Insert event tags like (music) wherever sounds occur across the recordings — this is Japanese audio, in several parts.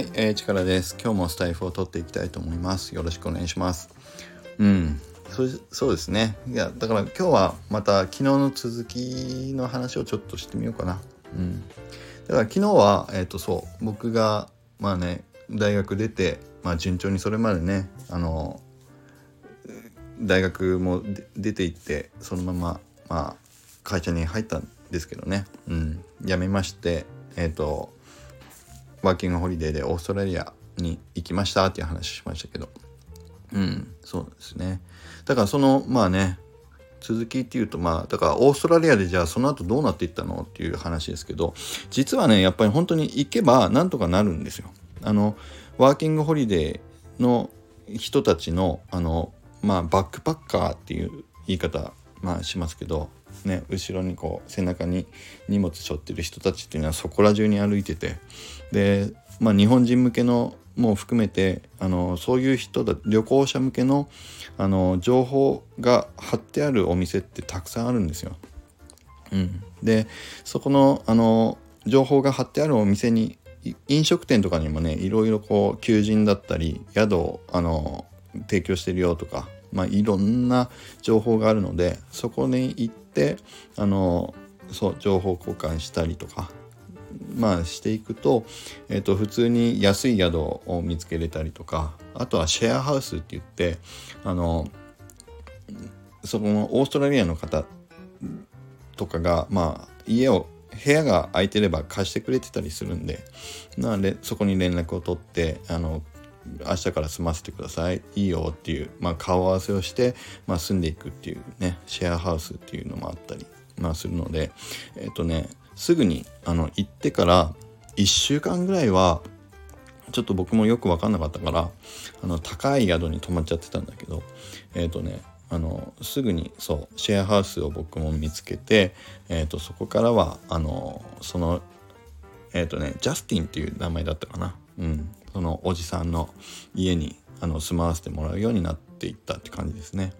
はい、えー、力です。今日もスタイフを取っていきたいと思います。よろしくお願いします。うん、そそうですね。いや、だから今日はまた昨日の続きの話をちょっとしてみようかな。うん。だから昨日は、えっ、ー、と、そう、僕が、まあね、大学出て、まあ順調にそれまでね、あの、大学も出て行って、そのまま、まあ、会社に入ったんですけどね。うん。辞めまして、えっ、ー、と、ワーキングホリデーでオーストラリアに行きましたっていう話しましたけどうんそうですねだからそのまあね続きっていうとまあだからオーストラリアでじゃあその後どうなっていったのっていう話ですけど実はねやっぱり本当に行けばなんとかなるんですよ。あのワーキングホリデーの人たちのあのまあバックパッカーっていう言い方まあしますけどね後ろにこう背中に荷物背負ってる人たちっていうのはそこら中に歩いててで、まあ、日本人向けのも含めてあのそういう人だ旅行者向けのあの情報が貼ってあるお店ってたくさんあるんですよ。うん、でそこのあの情報が貼ってあるお店に飲食店とかにもねいろいろこう求人だったり宿をあの提供してるよとか、まあ、いろんな情報があるのでそこに行ってあのそう情報交換したりとかまあしていくと,、えー、と普通に安い宿を見つけれたりとかあとはシェアハウスって言ってあのそこのオーストラリアの方とかがまあ家を部屋が空いてれば貸してくれてたりするんでなでそこに連絡を取ってあの明日から住ませてください。いいよっていう、まあ、顔合わせをして、まあ、住んでいくっていうねシェアハウスっていうのもあったり、まあ、するのでえっ、ー、とねすぐにあの行ってから1週間ぐらいはちょっと僕もよく分かんなかったからあの高い宿に泊まっちゃってたんだけどえっ、ー、とねあのすぐにそうシェアハウスを僕も見つけて、えーと、そこからはあのそのえっ、ー、とねジャスティンっていう名前だったかな、うん、そのおじさんの家にあの住まわせてもらうようになっていったって感じですね。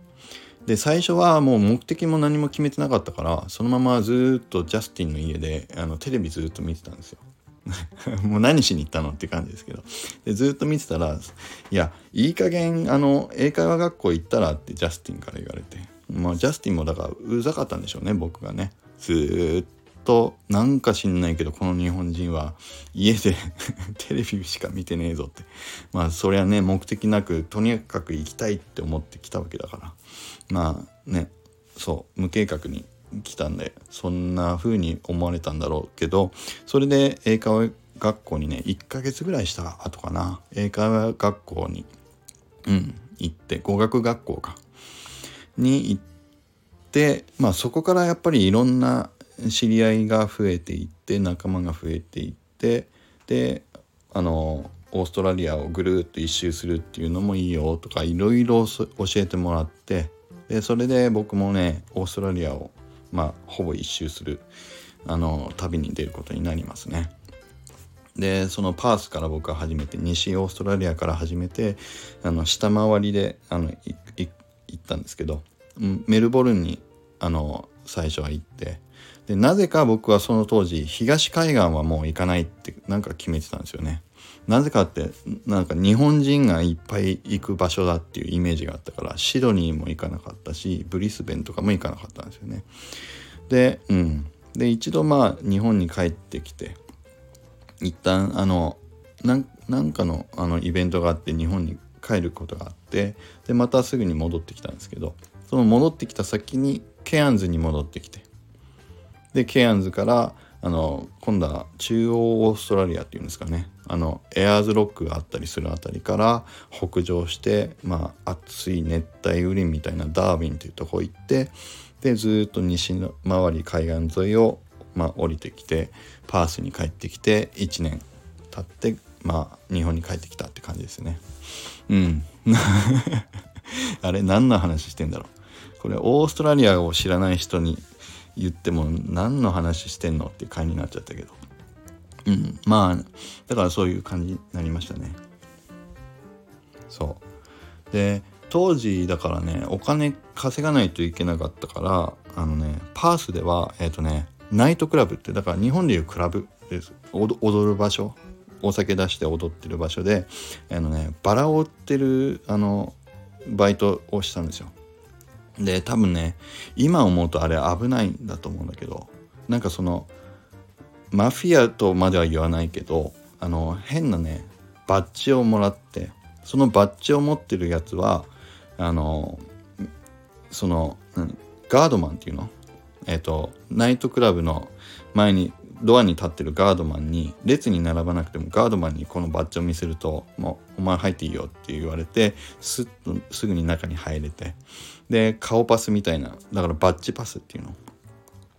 で最初はもう目的も何も決めてなかったからそのままずっとジャスティンの家であのテレビずっと見てたんですよ。(laughs) もう何しに行ったのって感じですけどでずっと見てたら「いやいい加減あの英会話学校行ったら」ってジャスティンから言われてまあジャスティンもだからうざかったんでしょうね僕がねずっとなんか知んないけどこの日本人は家で (laughs) テレビしか見てねえぞって。まあそりゃね目的なくとにかく行きたいって思ってきたわけだから。まあねそう無計画に来たんでそんな風に思われたんだろうけどそれで英会話学校にね1ヶ月ぐらいした後かな。英会話学校にうん行って語学学校か。に行ってまあそこからやっぱりいろんな知り合いが増えていって仲間が増えていってであのオーストラリアをぐるっと一周するっていうのもいいよとかいろいろ教えてもらってでそれで僕もねオーストラリアをまあほぼ一周するあの旅に出ることになりますね。でそのパースから僕は初めて西オーストラリアから始めてあの下回りであの行ったんですけどメルボルンにあの最初は行ってでなぜか僕はその当時東海岸はもう行かないってなんか決めてたんですよね。なぜかってなんか日本人がいっぱい行く場所だっていうイメージがあったからシドニーも行かなかったしブリスベンとかも行かなかったんですよね。でうんで一度まあ日本に帰ってきて一旦あのなんかのあのイベントがあって日本に帰ることがあってでまたすぐに戻ってきたんですけどその戻ってきた先にケアンズに戻ってきてでケアンズからあの今度は中央オーストラリアっていうんですかね。あのエアーズロックがあったりする辺りから北上してまあ暑い熱帯雨林みたいなダーウィンというとこ行ってでずっと西回り海岸沿いを、まあ、降りてきてパースに帰ってきて1年経ってまあ日本に帰ってきたって感じですね。うん。(laughs) あれ何の話してんだろう。これオーストラリアを知らない人に言っても何の話してんのっていう感じになっちゃったけど。うん。まあだからそういう感じになりましたね。そう。で当時だからねお金稼がないといけなかったからあのねパースではえっ、ー、とねナイトクラブってだから日本でいうクラブです。踊る場所。お酒出して踊ってる場所であのねバラを売ってるあのバイトをしたんですよ。で多分ね今思うとあれ危ないんだと思うんだけどなんかそのマフィアとまでは言わないけどあの変なねバッジをもらってそのバッジを持ってるやつはあのそのガードマンっていうの？えっ、とナイトクラブの前にドアに立ってるガードマンに列に並ばなくてもガードマンにこのバッジを見せると「もうお前入っていいよ」って言われてスッとすぐに中に入れてで顔パスみたいなだからバッジパスっていうの。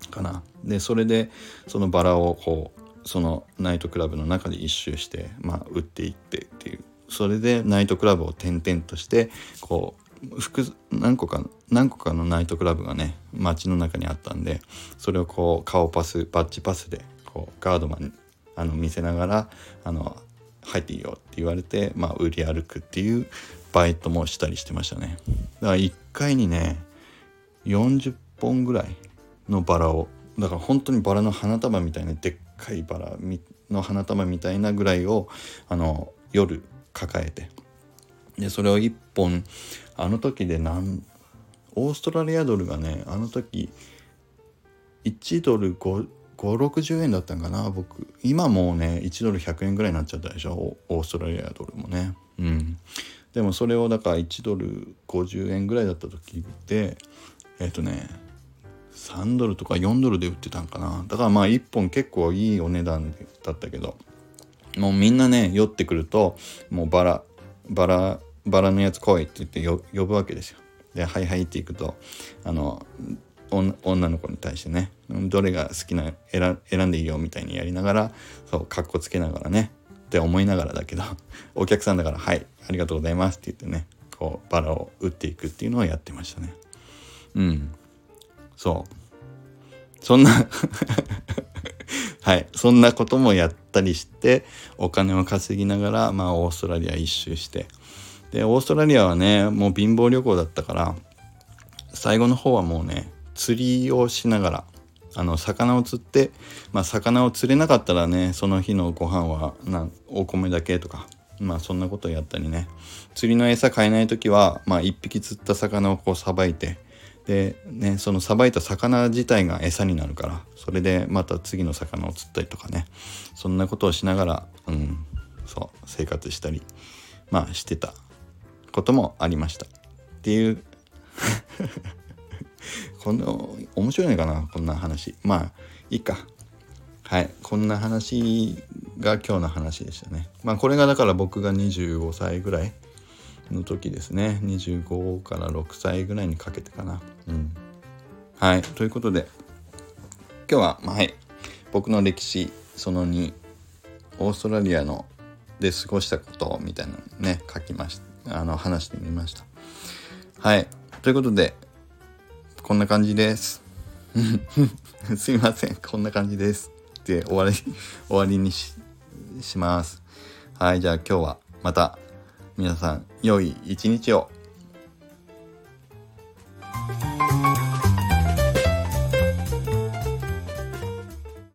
かな。でそれでそのバラをこうそのナイトクラブの中で一周してまあ打っていってっていう。それでナイトクラブを転々としてこう複何個か何個かのナイトクラブがね街の中にあったんでそれをこう顔パスバッチパスでこうガードマンあの見せながらあの入っていいよって言われて、まあ、売り歩くっていうバイトもしたりしてましたね。だから1回にね40本ぐらいのバラをだから本当にバラの花束みたいなでっかいバラの花束みたいなぐらいをあの夜抱えてでそれを1本あの時で何オーストラリアドルがねあの時1ドル560円だったんかな僕。今もうね1ドル100円ぐらいになっちゃったでしょオーストラリアドルもね。うん。でもそれをだから1ドル50円ぐらいだった時でえっ、ー、とね3ドルとか4ドルで売ってたんかな。だからまあ1本結構いいお値段だったけどもうみんなね酔ってくるともうバラバラバラのやつ来いって言って呼ぶわけですよ。で「はいはい」っていくとあの女の子に対してね。どれが好きな選んでいいよみたいにやりながらそうかっこつけながらね。って思いながらだけどお客さんだから「はいありがとうございます」って言ってね。こうバラを打っていくっていうのをやってましたね。うん。そう。そんな (laughs) はい。そんなこともやったりしてお金を稼ぎながらまあオーストラリア一周して。でオーストラリアはねもう貧乏旅行だったから最後の方はもうね釣りをしながらあの魚を釣って、まあ、魚を釣れなかったらねその日のご飯はなお米だけとかまあそんなことをやったりね。釣りの餌買えない時は、まあ、1匹釣った魚をこうさばいてでねそのさばいた魚自体が餌になるからそれでまた次の魚を釣ったりとかね。そんなことをしながら、うん、そう生活したりまあしてたこともありました。っていう。(laughs) この面白いのかな？こんな話。まあいいか。はい。こんな話が今日の話でしたね。まあこれがだから僕が25歳ぐらいの時ですね。25から6歳ぐらいにかけてかな。うん。はい。ということで今日は、まあ、はい。僕の歴史その2オーストラリアので過ごしたことみたいなのね書きました。あの話してみました。はい。ということでこんな感じです。(laughs) すいません。こんな感じですで終わり終わりにします。はいじゃあ今日はまた皆さん良い一日を。